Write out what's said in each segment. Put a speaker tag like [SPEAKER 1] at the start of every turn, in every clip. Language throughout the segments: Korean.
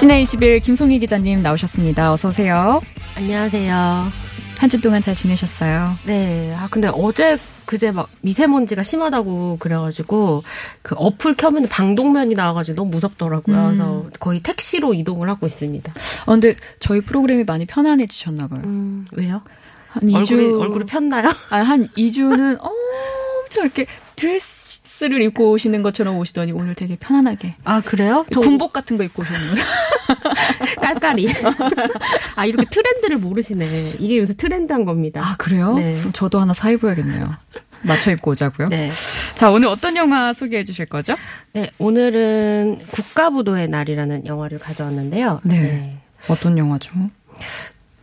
[SPEAKER 1] 시내 20일 김송희 기자님 나오셨습니다. 어서 오세요.
[SPEAKER 2] 안녕하세요.
[SPEAKER 1] 한 주 동안 잘 지내셨어요?
[SPEAKER 2] 네. 아, 근데 어제 그제 막 미세먼지가 심하다고 그래가지고 그 어플 켜면 방독면이 나와가지고 너무 무섭더라고요.
[SPEAKER 1] 음.
[SPEAKER 2] 그래서 거의 택시로 이동을 하고 있습니다.
[SPEAKER 1] 어, 근데 저희 프로그램이 많이 편안해지셨나 봐요.
[SPEAKER 2] 음, 왜요?
[SPEAKER 1] 한 2주
[SPEAKER 2] 얼굴이, 얼굴이 폈나요?
[SPEAKER 1] 아, 한 2주는 엄청 이렇게 드레스 를 입고 오시는 것처럼 오시더니 오늘 되게 편안하게
[SPEAKER 2] 아, 그래요? 저
[SPEAKER 1] 군복 같은 거 입고 오셨는데
[SPEAKER 2] 깔깔이. 아, 이렇게 트렌드를 모르시네. 이게 요새 트렌드한 겁니다.
[SPEAKER 1] 아 그래요?
[SPEAKER 2] 네.
[SPEAKER 1] 그럼 저도 하나 사 입어야겠네요. 맞춰 입고 오자고요.
[SPEAKER 2] 네.
[SPEAKER 1] 자 오늘 어떤 영화 소개해 주실 거죠?
[SPEAKER 2] 네, 오늘은 국가부도의 날이라는 영화를 가져왔는데요.
[SPEAKER 1] 네. 어떤 영화죠?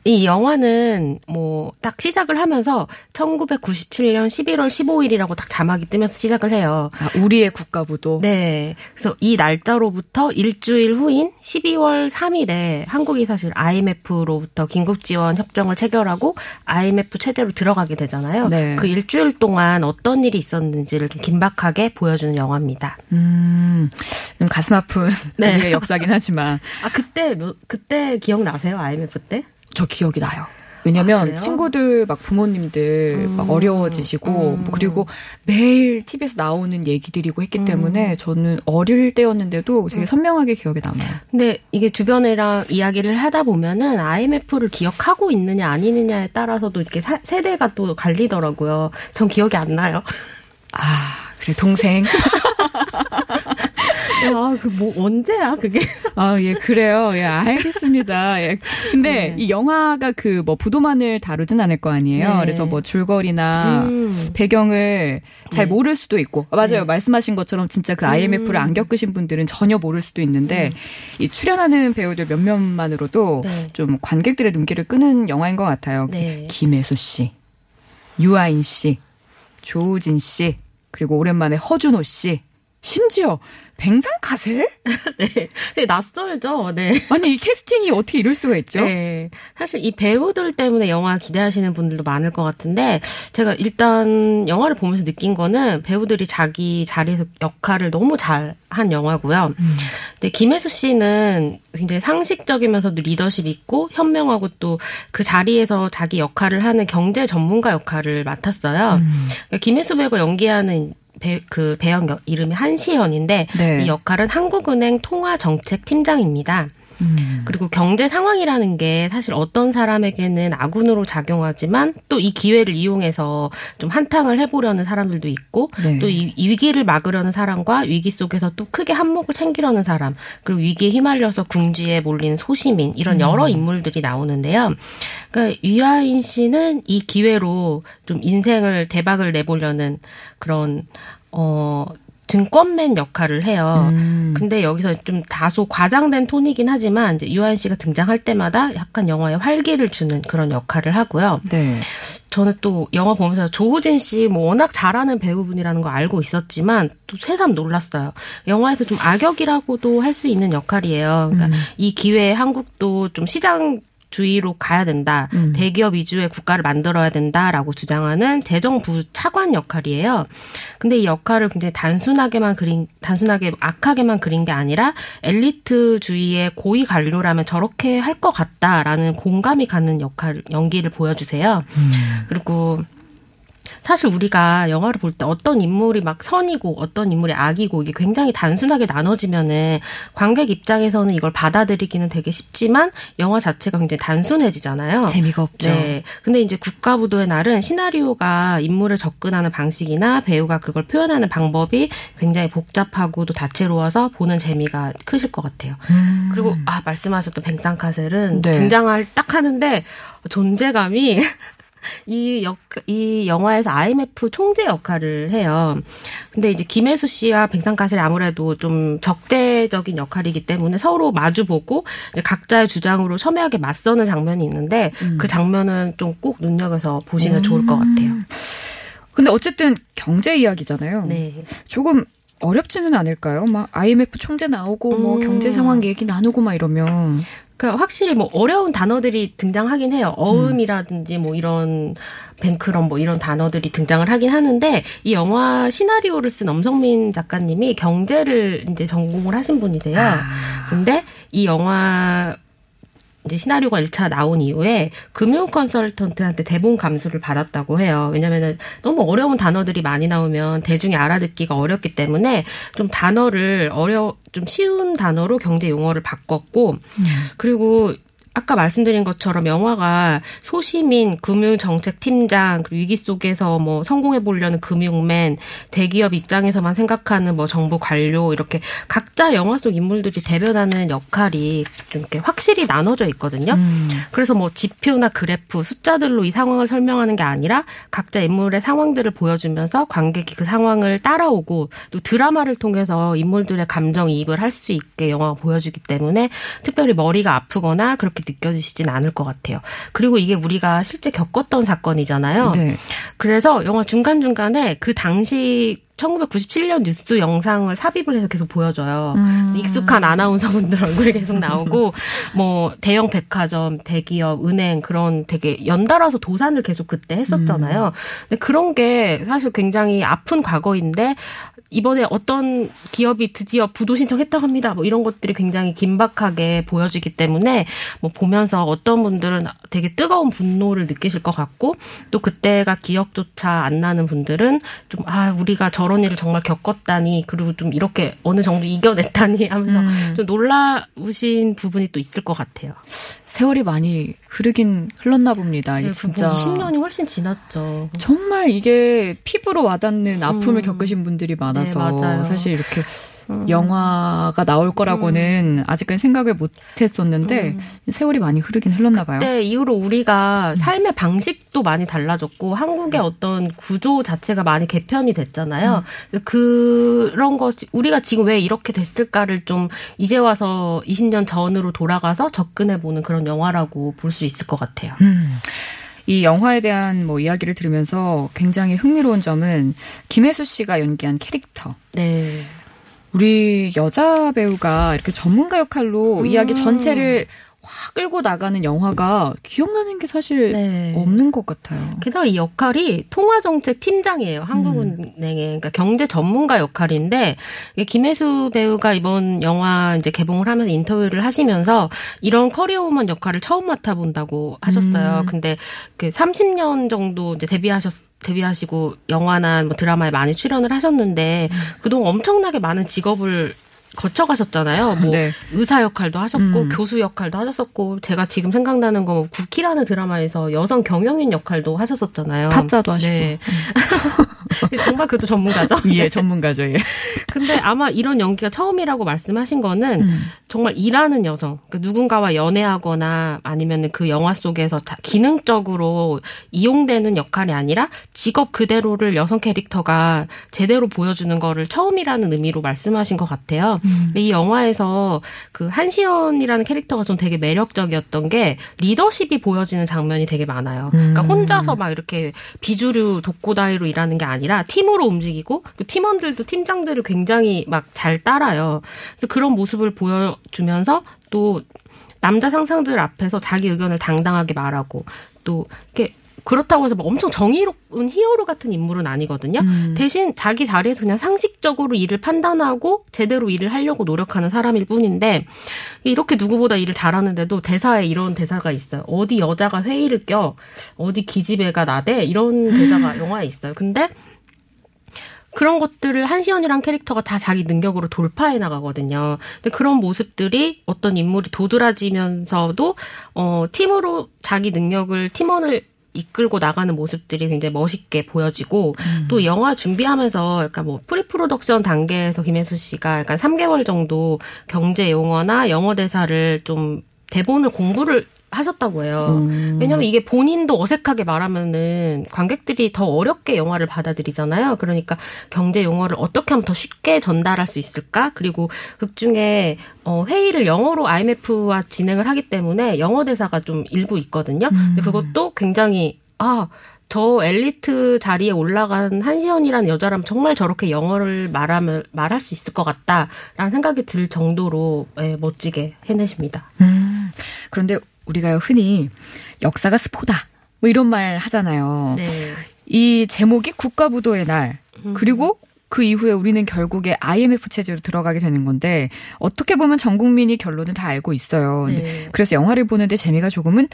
[SPEAKER 2] 이 영화는 뭐 딱 시작을 하면서 1997년 11월 15일이라고 딱 자막이 뜨면서 시작을 해요.
[SPEAKER 1] 아, 우리의 국가부도.
[SPEAKER 2] 네. 그래서 이 날짜로부터 일주일 후인 12월 3일에 한국이 사실 IMF로부터 긴급 지원 협정을 체결하고 IMF 체제로 들어가게 되잖아요.
[SPEAKER 1] 네.
[SPEAKER 2] 그 일주일 동안 어떤 일이 있었는지를 좀 긴박하게 보여주는 영화입니다.
[SPEAKER 1] 음, 좀 가슴 아픈
[SPEAKER 2] 네.
[SPEAKER 1] 우리의 역사긴 하지만
[SPEAKER 2] 아 그때 뭐 그때 기억나세요? IMF 때?
[SPEAKER 1] 저 기억이 나요. 왜냐면
[SPEAKER 2] 아?
[SPEAKER 1] 친구들 막 부모님들 막 어려워지시고
[SPEAKER 2] 음.
[SPEAKER 1] 뭐 그리고 매일 TV에서 나오는 얘기들이고 했기 때문에 저는 어릴 때였는데도 되게 선명하게 기억에 남아요.
[SPEAKER 2] 근데 이게 주변이랑 이야기를 하다 보면은 IMF를 기억하고 있느냐 아니느냐에 따라서도 이렇게 사- 세대가 또 갈리더라고요. 전 기억이 안 나요.
[SPEAKER 1] 아, 그래 동생.
[SPEAKER 2] 아, 그 뭐 언제야 그게?
[SPEAKER 1] 아, 예, 그래요. 예, 알겠습니다. 예. 근데
[SPEAKER 2] 네.
[SPEAKER 1] 이 영화가 그 뭐 부도만을 다루진 않을 거 아니에요.
[SPEAKER 2] 네.
[SPEAKER 1] 그래서 뭐 줄거리나
[SPEAKER 2] 음.
[SPEAKER 1] 배경을 잘
[SPEAKER 2] 네.
[SPEAKER 1] 모를 수도 있고. 아, 맞아요.
[SPEAKER 2] 네.
[SPEAKER 1] 말씀하신 것처럼 진짜 그 IMF를
[SPEAKER 2] 음.
[SPEAKER 1] 안 겪으신 분들은 전혀 모를 수도 있는데 이 출연하는 배우들 몇몇만으로도
[SPEAKER 2] 네.
[SPEAKER 1] 좀 관객들의 눈길을 끄는 영화인 것 같아요.
[SPEAKER 2] 네.
[SPEAKER 1] 김혜수 씨, 유아인 씨, 조우진 씨, 그리고 오랜만에 허준호 씨, 심지어 뱅상카셀?
[SPEAKER 2] 네. 되게 낯설죠. 네.
[SPEAKER 1] 아니 이 캐스팅이 어떻게 이럴 수가 있죠?
[SPEAKER 2] 네. 사실 이 배우들 때문에 영화 기대하시는 분들도 많을 것 같은데 제가 일단 영화를 보면서 느낀 거는 배우들이 자기 자리에서 역할을 너무 잘 한 영화고요. 근데 김혜수 씨는 굉장히 상식적이면서도 리더십 있고 현명하고 또 그 자리에서 자기 역할을 하는 경제 전문가 역할을 맡았어요. 그러니까 김혜수 배우가 연기하는 배, 그 배역 여- 이름이 한시현인데
[SPEAKER 1] 네.
[SPEAKER 2] 이 역할은 한국은행 통화정책팀장입니다.
[SPEAKER 1] 음.
[SPEAKER 2] 그리고 경제 상황이라는 게 사실 어떤 사람에게는 아군으로 작용하지만 또 이 기회를 이용해서 좀 한탕을 해보려는 사람들도 있고
[SPEAKER 1] 네.
[SPEAKER 2] 또이 위기를 막으려는 사람과 위기 속에서 또 크게 한몫을 챙기려는 사람 그리고 위기에 휘말려서 궁지에 몰린 소시민 이런 여러 인물들이 나오는데요. 그러니까 유아인 씨는 이 기회로 좀 인생을 대박을 내보려는 그런 어 증권맨 역할을 해요.
[SPEAKER 1] 음.
[SPEAKER 2] 근데 여기서 좀 다소 과장된 톤이긴 하지만 이제 유한 씨가 등장할 때마다 약간 영화에 활기를 주는 그런 역할을 하고요.
[SPEAKER 1] 네.
[SPEAKER 2] 저는 또 영화 보면서 조우진 씨 뭐 워낙 잘하는 배우분이라는 거 알고 있었지만 또 새삼 놀랐어요. 영화에서 좀 악역이라고도 할 수 있는 역할이에요. 그러니까
[SPEAKER 1] 음.
[SPEAKER 2] 이 기회에 한국도 좀 시장 주의로 가야 된다.
[SPEAKER 1] 음.
[SPEAKER 2] 대기업 위주의 국가를 만들어야 된다라고 주장하는 재정부 차관 역할이에요. 근데 이 역할을 굉장히 단순하게만 그린 단순하게 악하게만 그린 게 아니라 엘리트주의의 고위 관료라면 저렇게 할 것 같다라는 공감이 가는 역할 연기를 보여주세요. 그리고 사실 우리가 영화를 볼 때 어떤 인물이 막 선이고 어떤 인물이 악이고 이게 굉장히 단순하게 나눠지면은 관객 입장에서는 이걸 받아들이기는 되게 쉽지만 영화 자체가 굉장히 단순해지잖아요.
[SPEAKER 1] 재미가 없죠.
[SPEAKER 2] 네. 근데 이제 국가부도의 날은 시나리오가 인물에 접근하는 방식이나 배우가 그걸 표현하는 방법이 굉장히 복잡하고 또 다채로워서 보는 재미가 크실 것 같아요.
[SPEAKER 1] 음.
[SPEAKER 2] 그리고 아 말씀하셨던 뱅상카셀은
[SPEAKER 1] 네.
[SPEAKER 2] 등장을 딱 하는데 존재감이 이 역, 이 영화에서 IMF 총재 역할을 해요. 근데 이제 김혜수 씨와 백상가실이 아무래도 좀 적대적인 역할이기 때문에 서로 마주보고 각자의 주장으로 첨예하게 맞서는 장면이 있는데 음. 그 장면은 좀 꼭 눈여겨서 보시면 음. 좋을 것 같아요.
[SPEAKER 1] 근데 어쨌든 경제 이야기잖아요. 네. 조금 어렵지는 않을까요? 막 IMF 총재 나오고 뭐 음. 뭐 경제 상황 얘기 나누고 막 이러면
[SPEAKER 2] 그러니까 확실히 뭐 어려운 단어들이 등장하긴 해요. 어음이라든지 뭐 이런 뱅크런 뭐 이런 단어들이 등장을 하긴 하는데 이 영화 시나리오를 쓴 엄성민 작가님이 경제를 이제 전공을 하신 분이세요. 아. 근데 이 영화 이제 시나리오가 1차 나온 이후에 금융 컨설턴트한테 대본 감수를 받았다고 해요. 왜냐면은 너무 어려운 단어들이 많이 나오면 대중이 알아듣기가 어렵기 때문에 좀 단어를 어려 좀 쉬운 단어로 경제 용어를 바꿨고 음. 그리고 아까 말씀드린 것처럼 영화가 소시민, 금융정책팀장, 위기 속에서 뭐 성공해 보려는 금융맨, 대기업 입장에서만 생각하는 뭐 정부 관료 이렇게 각자 영화 속 인물들이 대변하는 역할이 좀 이렇게 확실히 나눠져 있거든요. 음. 그래서 뭐 지표나 그래프, 숫자들로 이 상황을 설명하는 게 아니라 각자 인물의 상황들을 보여주면서 관객이 그 상황을 따라오고 또 드라마를 통해서 인물들의 감정 이입을 할 수 있게 영화가 보여주기 때문에 특별히 머리가 아프거나 그렇게 느껴지시진 않을 것 같아요. 그리고 이게 우리가 실제 겪었던 사건이잖아요. 네. 그래서 영화 중간중간에 그 당시 1997년 뉴스 영상을 삽입을 해서 계속 보여줘요. 음. 익숙한 아나운서분들 얼굴이 계속 나오고, 뭐, 대형 백화점, 대기업, 은행, 그런 되게 연달아서 도산을 계속 그때 했었잖아요. 음. 근데 그런 게 사실 굉장히 아픈 과거인데, 이번에 어떤 기업이 드디어 부도 신청했다고 합니다. 뭐 이런 것들이 굉장히 긴박하게 보여지기 때문에 뭐 보면서 어떤 분들은 되게 뜨거운 분노를 느끼실 것 같고 또 그때가 기억조차 안 나는 분들은 좀 아 우리가 저런 일을 정말 겪었다니 그리고 좀 이렇게 어느 정도 이겨냈다니 하면서 음. 좀 놀라우신 부분이 또 있을 것 같아요.
[SPEAKER 1] 세월이 많이 흐르긴 흘렀나 봅니다. 네, 진짜
[SPEAKER 2] 20년이 훨씬 지났죠.
[SPEAKER 1] 정말 이게 피부로 와닿는 아픔을 음. 겪으신 분들이 많아서 네, 사실 이렇게 음. 영화가 나올 거라고는 음. 아직까지 생각을 못 했었는데 음. 세월이 많이 흐르긴 흘렀나 봐요.
[SPEAKER 2] 네, 이후로 우리가 삶의 방식도 많이 달라졌고 한국의 어떤 구조 자체가 많이 개편이 됐잖아요. 음. 그런 것이 우리가 지금 왜 이렇게 됐을까를 좀 이제 와서 20년 전으로 돌아가서 접근해 보는 그런 영화라고 볼 수 있을 것 같아요.
[SPEAKER 1] 음. 이 영화에 대한 뭐 이야기를 들으면서 굉장히 흥미로운 점은 김혜수 씨가 연기한 캐릭터. 네. 우리 여자 배우가 이렇게 전문가 역할로 음. 이야기 전체를 확 끌고 나가는 영화가 기억나는 게 사실 네. 없는 것 같아요.
[SPEAKER 2] 게다가 이 역할이 통화정책 팀장이에요. 한국은행의 그러니까 경제 전문가 역할인데 김혜수 배우가 이번 영화 이제 개봉을 하면서 인터뷰를 하시면서 이런 커리어 우먼 역할을 처음 맡아본다고 하셨어요. 음. 근데 그 30년 정도 이제 데뷔하셨 데뷔하시고 영화나 뭐 드라마에 많이 출연을 하셨는데 음. 그동안 엄청나게 많은 직업을 거쳐가셨잖아요. 뭐 네. 의사 역할도 하셨고 음. 교수 역할도 하셨었고 제가 지금 생각나는 거 뭐 국기라는 드라마에서 여성 경영인 역할도 하셨었잖아요.
[SPEAKER 1] 타짜도 하시고. 네.
[SPEAKER 2] 음. 정말 그것도 전문가죠.
[SPEAKER 1] 예, 전문가죠. 예.
[SPEAKER 2] 근데 아마 이런 연기가 처음이라고 말씀하신 거는 음. 정말 일하는 여성, 그러니까 누군가와 연애하거나 아니면 그 영화 속에서 기능적으로 이용되는 역할이 아니라 직업 그대로를 여성 캐릭터가 제대로 보여주는 거를 처음이라는 의미로 말씀하신 것 같아요. 음. 이 영화에서 그 한시연이라는 캐릭터가 좀 되게 매력적이었던 게 리더십이 보여지는 장면이 되게 많아요. 그러니까 음. 혼자서 막 이렇게 비주류 독고다이로 일하는 게 아니라 팀으로 움직이고 그 팀원들도 팀장들을 굉장히 막 잘 따라요. 그래서 그런 모습을 보여주면서 또 남자 상상들 앞에서 자기 의견을 당당하게 말하고 또 이렇게 그렇다고 해서 막 엄청 정의로운 히어로 같은 인물은 아니거든요. 음. 대신 자기 자리에서 그냥 상식적으로 일을 판단하고 제대로 일을 하려고 노력하는 사람일 뿐인데 이렇게 누구보다 일을 잘하는데도 대사에 이런 대사가 있어요. 어디 여자가 회의를 껴, 어디 기집애가 나대 이런 대사가 음. 영화에 있어요. 근데 그런 것들을 한시연이란 캐릭터가 다 자기 능력으로 돌파해 나가거든요. 근데 그런 모습들이 어떤 인물이 도드라지면서도 어 팀으로 자기 능력을 팀원을 이끌고 나가는 모습들이 굉장히 멋있게 보여지고 음. 또 영화 준비하면서 약간 뭐 pre-production 단계에서 김혜수 씨가 약간 3개월 정도 경제 용어나 영어 대사를 좀 대본을 공부를 하셨다고 해요. 음. 왜냐면 이게 본인도 어색하게 말하면은 관객들이 더 어렵게 영화를 받아들이잖아요. 그러니까 경제 용어를 어떻게 하면 더 쉽게 전달할 수 있을까? 그리고 극 중에 어 회의를 영어로 IMF와 진행을 하기 때문에 영어 대사가 좀 일부 있거든요. 음. 근데 그것도 굉장히 아, 저 엘리트 자리에 올라간 한시연이라는 여자라면 정말 저렇게 영어를 말하면 말할 수 있을 것 같다라는 생각이 들 정도로 예, 멋지게 해내십니다.
[SPEAKER 1] 음, 그런데 우리가 흔히 역사가 스포다 뭐 이런 말 하잖아요. 네. 이 제목이 국가부도의 날 음. 그리고 그 이후에 우리는 결국에 IMF 체제로 들어가게 되는 건데 어떻게 보면 전 국민이 결론은 다 알고 있어요. 근데 네. 그래서 영화를 보는데 재미가 조금은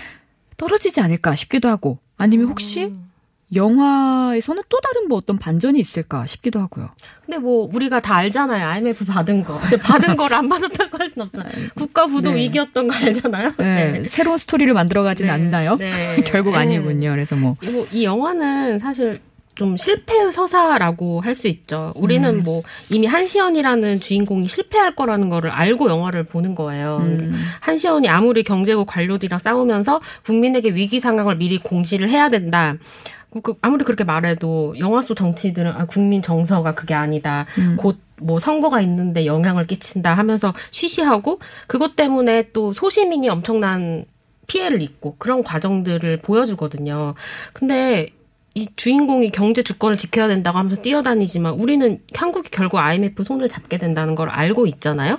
[SPEAKER 1] 떨어지지 않을까 싶기도 하고 아니면 혹시 음. 영화에서는 또 다른 뭐 어떤 반전이 있을까 싶기도 하고요.
[SPEAKER 2] 근데 뭐 우리가 다 알잖아요. IMF 받은 거. 근데 받은 걸 안 받았다고 할 수는 없잖아요. 국가 부도 네. 위기였던 거 알잖아요.
[SPEAKER 1] 네. 네. 새로운 스토리를 만들어 가지는 네. 않나요? 네. 결국 아니군요. 그래서 뭐.
[SPEAKER 2] 이 영화는 사실 좀 실패의 서사라고 할 수 있죠. 우리는 음. 뭐 이미 한시연이라는 주인공이 실패할 거라는 거를 알고 영화를 보는 거예요. 음. 한시연이 아무리 경제국 관료들이랑 싸우면서 국민에게 위기 상황을 미리 공시를 해야 된다. 그 아무리 그렇게 말해도 영화 속 정치들은 아, 국민 정서가 그게 아니다. 음. 곧뭐 선거가 있는데 영향을 끼친다 하면서 쉬쉬하고 그것 때문에 또 소시민이 엄청난 피해를 입고 그런 과정들을 보여주거든요. 근데 이 주인공이 경제 주권을 지켜야 된다고 하면서 뛰어다니지만 우리는 한국이 결국 IMF 손을 잡게 된다는 걸 알고 있잖아요.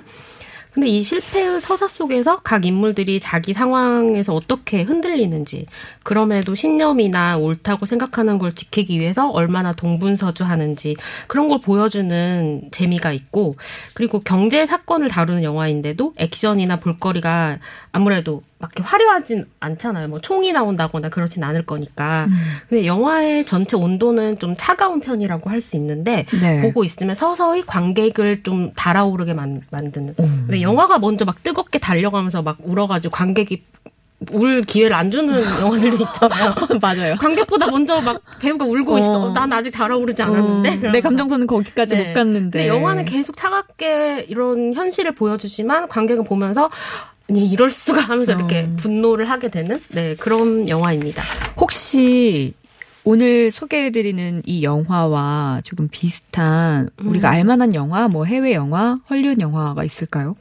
[SPEAKER 2] 근데 이 실패의 서사 속에서 각 인물들이 자기 상황에서 어떻게 흔들리는지, 그럼에도 신념이나 옳다고 생각하는 걸 지키기 위해서 얼마나 동분서주하는지 그런 걸 보여주는 재미가 있고, 그리고 경제 사건을 다루는 영화인데도 액션이나 볼거리가 아무래도 막 이렇게 화려하진 않잖아요. 뭐 총이 나온다거나 그렇진 않을 거니까. 음. 근데 영화의 전체 온도는 좀 차가운 편이라고 할 수 있는데 네. 보고 있으면 서서히 관객을 좀 달아오르게 만, 만드는. 음. 왜 영화가 먼저 막 뜨겁게 달려가면서 막 울어가지고 관객이 울 기회를 안 주는 영화들도 있잖아요.
[SPEAKER 1] 맞아요.
[SPEAKER 2] 관객보다 먼저 막 배우가 울고 어. 있어. 난 아직 달아오르지 않았는데.
[SPEAKER 1] 어. 내 감정선은 거기까지 네. 못 갔는데.
[SPEAKER 2] 근데 영화는 계속 차갑게 이런 현실을 보여주지만 관객은 보면서 아니 이럴 수가 하면서 어. 이렇게 분노를 하게 되는 네 그런 영화입니다.
[SPEAKER 1] 혹시 오늘 소개해드리는 이 영화와 조금 비슷한 우리가 음. 알만한 영화, 뭐 해외 영화, 헐리우드 영화가 있을까요?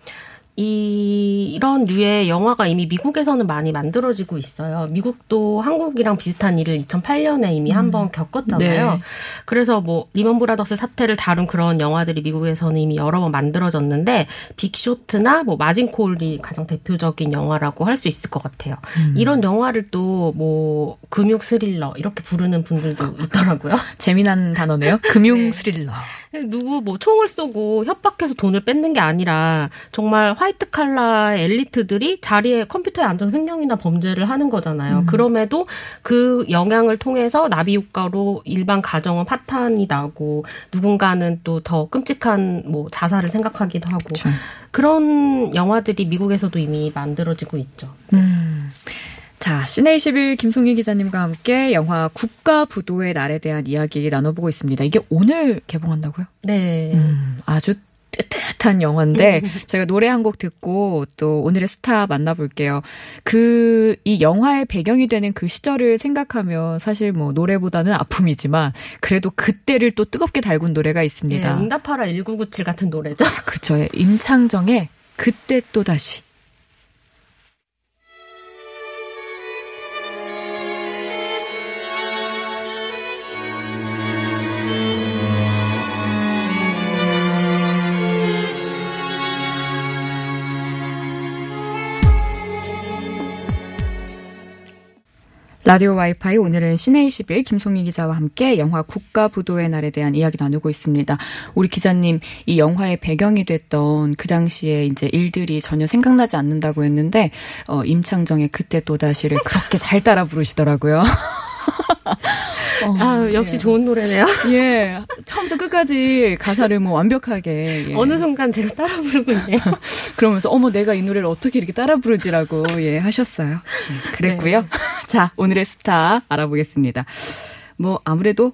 [SPEAKER 2] 이, 이런 류의 영화가 이미 미국에서는 많이 만들어지고 있어요. 미국도 한국이랑 비슷한 일을 2008년에 이미 음. 한번 겪었잖아요. 네. 그래서 뭐 리먼 브라더스 사태를 다룬 그런 영화들이 미국에서는 이미 여러 번 만들어졌는데 빅쇼트나 뭐 마진 콜이 가장 대표적인 영화라고 할 수 있을 것 같아요. 음. 이런 영화를 또 뭐 금융 스릴러 이렇게 부르는 분들도 있더라고요.
[SPEAKER 1] 재미난 단어네요. 금융 네. 스릴러.
[SPEAKER 2] 누구 뭐 총을 쏘고 협박해서 돈을 뺏는 게 아니라 정말 화이트 칼라의 엘리트들이 자리에 컴퓨터에 앉아서 횡령이나 범죄를 하는 거잖아요. 음. 그럼에도 그 영향을 통해서 나비 효과로 일반 가정은 파탄이 나고 누군가는 또 더 끔찍한 뭐 자살을 생각하기도 하고 그쵸. 그런 영화들이 미국에서도 이미 만들어지고 있죠. 음.
[SPEAKER 1] 자, 시내 21 김송희 기자님과 함께 영화 국가부도의 날에 대한 이야기 나눠보고 있습니다. 이게 오늘 개봉한다고요?
[SPEAKER 2] 네.
[SPEAKER 1] 음, 아주 뜨뜻한 영화인데 저희가 노래 한 곡 듣고 또 오늘의 스타 만나볼게요. 그 이 영화의 배경이 되는 그 시절을 생각하면 사실 뭐 노래보다는 아픔이지만 그래도 그때를 또 뜨겁게 달군 노래가 있습니다.
[SPEAKER 2] 네, 응답하라 1997 같은 노래죠. 아,
[SPEAKER 1] 그쵸. 임창정의 그때 또 다시. 라디오 와이파이 오늘은 씨네21 김송희 기자와 함께 영화 국가부도의 날에 대한 이야기 나누고 있습니다. 우리 기자님 이 영화의 배경이 됐던 그 당시에 이제 일들이 전혀 생각나지 않는다고 했는데 어 임창정의 그때 또다시를 그렇게 잘 따라 부르시더라고요.
[SPEAKER 2] 어, 아, 역시 예. 좋은 노래네요.
[SPEAKER 1] 예. 처음부터 끝까지 가사를 뭐 완벽하게.
[SPEAKER 2] 예. 어느 순간 제가 따라 부르고 있네요.
[SPEAKER 1] 그러면서, 어머, 내가 이 노래를 어떻게 이렇게 따라 부르지라고, 예, 하셨어요. 예, 그랬고요. 네. 자, 오늘의 스타 알아보겠습니다. 뭐, 아무래도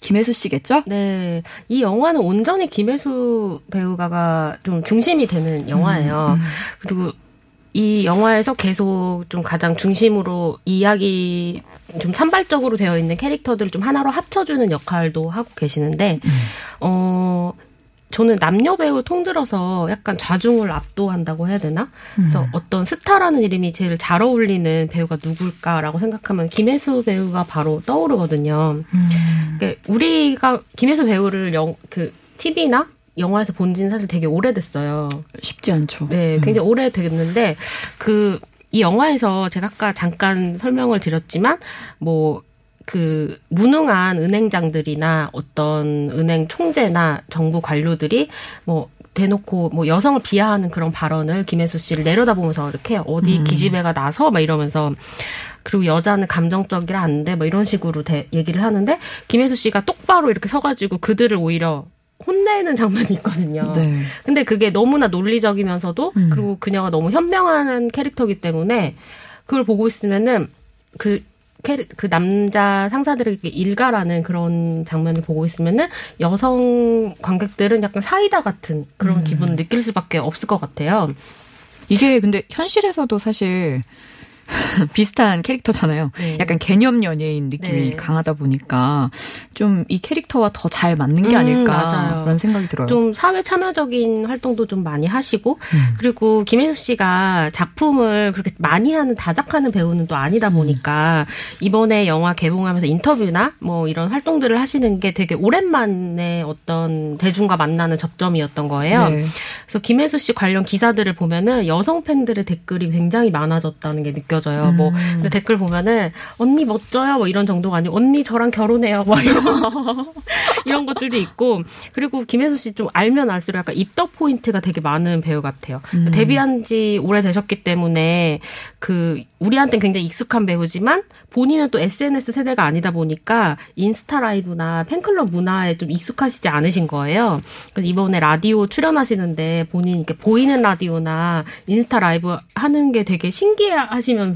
[SPEAKER 1] 김혜수 씨겠죠?
[SPEAKER 2] 네. 이 영화는 온전히 김혜수 배우가가 좀 중심이 되는 영화예요. 음, 음. 그리고 이 영화에서 계속 좀 가장 중심으로 이야기 좀 산발적으로 되어 있는 캐릭터들을 좀 하나로 합쳐주는 역할도 하고 계시는데, 음. 어, 저는 남녀 배우 통들어서 약간 좌중을 압도한다고 해야 되나? 그래서 음. 어떤 스타라는 이름이 제일 잘 어울리는 배우가 누굴까라고 생각하면 김혜수 배우가 바로 떠오르거든요. 음. 그러니까 우리가 김혜수 배우를 영, 그, TV나 영화에서 본 지는 사실 되게 오래됐어요.
[SPEAKER 1] 쉽지 않죠.
[SPEAKER 2] 네, 음. 굉장히 음. 오래됐는데, 그, 이 영화에서 제가 아까 잠깐 설명을 드렸지만, 뭐, 그 무능한 은행장들이나 어떤 은행 총재나 정부 관료들이 뭐 대놓고 뭐 여성을 비하하는 그런 발언을 김혜수 씨를 내려다보면서 이렇게 어디 음. 기집애가 나서 막 이러면서 그리고 여자는 감정적이라 안 돼, 뭐 이런 식으로 대, 얘기를 하는데 김혜수 씨가 똑바로 이렇게 서가지고 그들을 오히려 혼내는 장면이 있거든요. 네. 근데 그게 너무나 논리적이면서도 음. 그리고 그녀가 너무 현명한 캐릭터이기 때문에 그걸 보고 있으면은 그그 남자 상사들에게 일가라는 그런 장면을 보고 있으면은 여성 관객들은 약간 사이다 같은 그런 음. 기분을 느낄 수밖에 없을 것 같아요.
[SPEAKER 1] 이게 근데 현실에서도 사실 비슷한 캐릭터잖아요. 네. 약간 개념 연예인 느낌이 네. 강하다 보니까 좀 이 캐릭터와 더 잘 맞는 게 음, 아닐까 음, 그런 생각이 들어요.
[SPEAKER 2] 좀 사회 참여적인 활동도 좀 많이 하시고 음. 그리고 김혜수 씨가 작품을 그렇게 많이 하는 다작하는 배우는 또 아니다 보니까 음. 이번에 영화 개봉하면서 인터뷰나 뭐 이런 활동들을 하시는 게 되게 오랜만에 어떤 대중과 만나는 접점이었던 거예요. 네. 그래서 김혜수 씨 관련 기사들을 보면은 여성 팬들의 댓글이 굉장히 많아졌다는 게 느껴. 느껴져요. 뭐, 음. 뭐 근데 댓글 보면은 언니 멋져요 뭐 이런 정도가 아니고 언니 저랑 결혼해요 뭐 이런 이런 것들도 있고 그리고 김혜수 씨 좀 알면 알수록 약간 입덕 포인트가 되게 많은 배우 같아요. 음. 데뷔한 지 오래 되셨기 때문에 그 우리한테는 굉장히 익숙한 배우지만 본인은 또 SNS 세대가 아니다 보니까 인스타 라이브나 팬클럽 문화에 좀 익숙하시지 않으신 거예요. 그래서 이번에 라디오 출연하시는데 본인 이렇게 보이는 라디오나 인스타 라이브 하는 게 되게 신기해 하시면서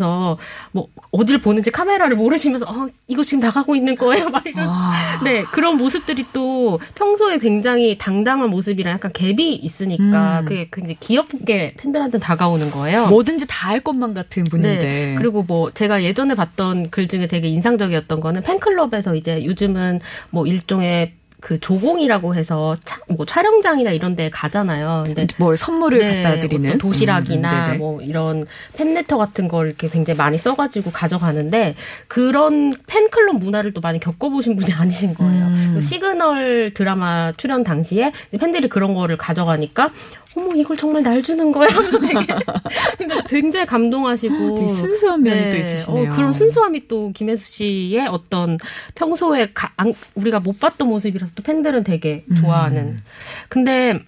[SPEAKER 2] 뭐 어디를 보는지 카메라를 모르시면서 어, 이거 지금 나가고 있는 거예요. 막 이런. 아. 네, 그런 모습들이 또 평소에 굉장히 당당한 모습이랑 약간 갭이 있으니까 음. 그게 굉장히 귀엽게 팬들한테 다가오는 거예요.
[SPEAKER 1] 뭐든지 다 할 것만 같은 분인데. 네.
[SPEAKER 2] 그리고 뭐 제가 예전에 봤던 글 중에 되게 인상적이었던 거는 팬클럽에서 이제 요즘은 뭐 일종의 그 조공이라고 해서 차, 뭐 촬영장이나 이런 데 가잖아요.
[SPEAKER 1] 근데 뭘 선물을 네, 갖다 드리는
[SPEAKER 2] 도시락이나 음, 뭐 이런 팬레터 같은 걸 이렇게 굉장히 많이 써 가지고 가져가는데 그런 팬클럽 문화를 또 많이 겪어 보신 분이 아니신 거예요. 음. 그 시그널 드라마 출연 당시에 팬들이 그런 거를 가져가니까 어머 이걸 정말 날 주는 거야 하면서 되게 굉장히 감동하시고
[SPEAKER 1] 되게 순수한 면이 네. 또 있으시네요.
[SPEAKER 2] 어, 그런 순수함이 또 김혜수 씨의 어떤 평소에 가, 우리가 못 봤던 모습이라서 또 팬들은 되게 좋아하는. 음. 근데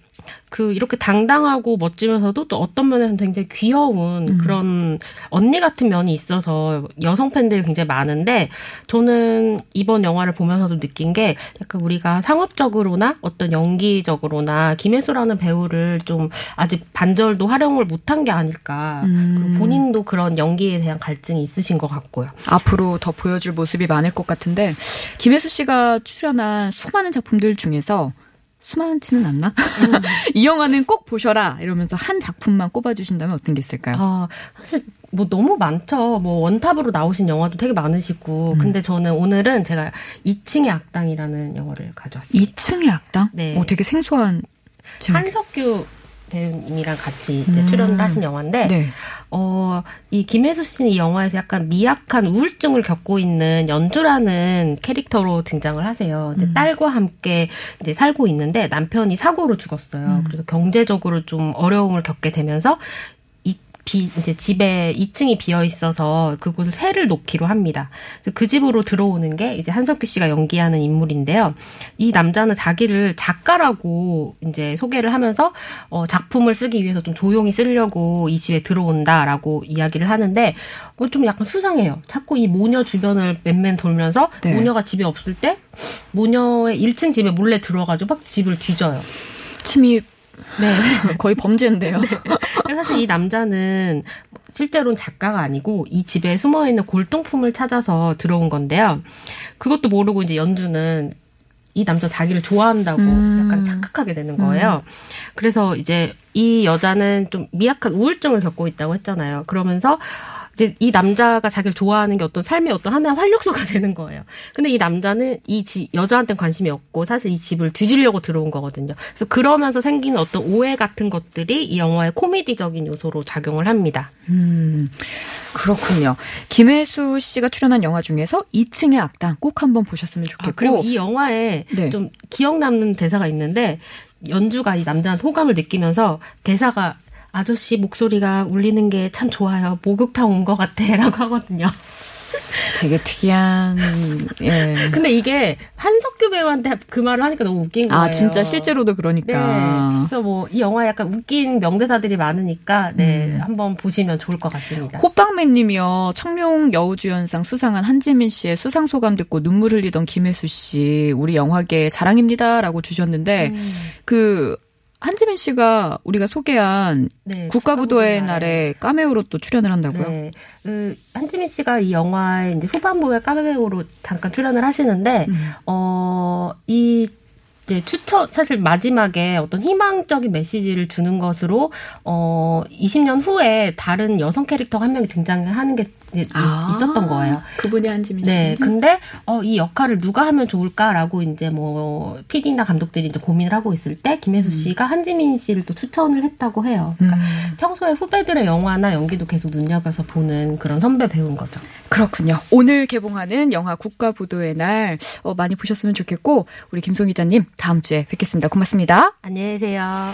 [SPEAKER 2] 그 이렇게 당당하고 멋지면서도 또 어떤 면에서는 굉장히 귀여운 음. 그런 언니 같은 면이 있어서 여성 팬들이 굉장히 많은데 저는 이번 영화를 보면서도 느낀 게 약간 우리가 상업적으로나 어떤 연기적으로나 김혜수라는 배우를 좀 아직 반절도 활용을 못한 게 아닐까. 음. 본인도 그런 연기에 대한 갈증이 있으신 것 같고요.
[SPEAKER 1] 앞으로 더 보여줄 모습이 많을 것 같은데 김혜수 씨가 출연한 수많은 작품들 중에서 수많지는 않나? 음. 이 영화는 꼭 보셔라 이러면서 한 작품만 꼽아주신다면 어떤 게 있을까요? 아,
[SPEAKER 2] 사실 뭐 너무 많죠. 뭐 원탑으로 나오신 영화도 되게 많으시고. 음. 근데 저는 오늘은 제가 2층의 악당이라는 영화를 가져왔습니다.
[SPEAKER 1] 2층의 악당? 네. 오, 되게 생소한.
[SPEAKER 2] 한석규 배우님이랑 같이 이제 음. 출연을 하신 영화인데, 네. 어, 이 김혜수 씨는 이 영화에서 약간 미약한 우울증을 겪고 있는 연주라는 캐릭터로 등장을 하세요. 음. 딸과 함께 이제 살고 있는데 남편이 사고로 죽었어요. 음. 그래서 경제적으로 좀 어려움을 겪게 되면서 비, 이제 집에 2층이 비어 있어서 그곳을 새를 놓기로 합니다. 그 집으로 들어오는 게 이제 한석규 씨가 연기하는 인물인데요. 이 남자는 자기를 작가라고 이제 소개를 하면서 어, 작품을 쓰기 위해서 좀 조용히 쓰려고 이 집에 들어온다라고 이야기를 하는데 뭐 좀 약간 수상해요. 자꾸 이 모녀 주변을 맨맨 돌면서 네. 모녀가 집에 없을 때 모녀의 1층 집에 몰래 들어가지고 막 집을 뒤져요.
[SPEAKER 1] 침입 네. 거의 범죄인데요. 네.
[SPEAKER 2] 사실 이 남자는 실제로는 작가가 아니고 이 집에 숨어 있는 골동품을 찾아서 들어온 건데요. 그것도 모르고 이제 연주는 이 남자 자기를 좋아한다고 음. 약간 착각하게 되는 거예요. 음. 그래서 이제 이 여자는 좀 미약한 우울증을 겪고 있다고 했잖아요. 그러면서 이제 이 남자가 자기를 좋아하는 게 어떤 삶의 어떤 하나의 활력소가 되는 거예요. 근데 이 남자는 이 지, 여자한테는 관심이 없고 사실 이 집을 뒤지려고 들어온 거거든요. 그래서 그러면서 생기는 어떤 오해 같은 것들이 이 영화의 코미디적인 요소로 작용을 합니다. 음,
[SPEAKER 1] 그렇군요. 김혜수 씨가 출연한 영화 중에서 2층의 악당 꼭 한번 보셨으면 좋겠고. 아,
[SPEAKER 2] 그리고 이 영화에 네. 좀 기억 남는 대사가 있는데 연주가 이 남자한테 호감을 느끼면서 대사가 아저씨 목소리가 울리는 게 참 좋아요. 목욕탕 온 것 같아라고 하거든요.
[SPEAKER 1] 되게 특이한. 예.
[SPEAKER 2] 근데 이게 한석규 배우한테 그 말을 하니까 너무 웃긴 아, 거예요.
[SPEAKER 1] 아 진짜 실제로도 그러니까.
[SPEAKER 2] 네. 그래서 뭐 이 영화 약간 웃긴 명대사들이 많으니까 네 음. 한번 보시면 좋을 것 같습니다.
[SPEAKER 1] 호빵맨님이요. 청룡 여우주연상 수상한 한지민 씨의 수상 소감 듣고 눈물 흘리던 김혜수 씨 우리 영화계 자랑입니다라고 주셨는데 음. 그 한지민 씨가 우리가 소개한 네, 국가부도의 날에 까메오로 또 출연을 한다고요? 네.
[SPEAKER 2] 그 한지민 씨가 이 영화에 이제 후반부에 까메오로 잠깐 출연을 하시는데 음. 어이 이제 추천 사실 마지막에 어떤 희망적인 메시지를 주는 것으로 어 20년 후에 다른 여성 캐릭터 한 명이 등장하는 게 아, 있었던 거예요.
[SPEAKER 1] 그분이 한지민
[SPEAKER 2] 씨. 네, 근데 어, 이 역할을 누가 하면 좋을까라고 이제 뭐 PD나 감독들이 이제 고민을 하고 있을 때 김혜수 음. 씨가 한지민 씨를 또 추천을 했다고 해요. 그러니까 음. 평소에 후배들의 영화나 연기도 계속 눈여겨서 보는 그런 선배 배우인 거죠.
[SPEAKER 1] 그렇군요. 오늘 개봉하는 영화 국가부도의 날 어, 많이 보셨으면 좋겠고 우리 김송 기자님 다음 주에 뵙겠습니다. 고맙습니다.
[SPEAKER 2] 안녕히 계세요.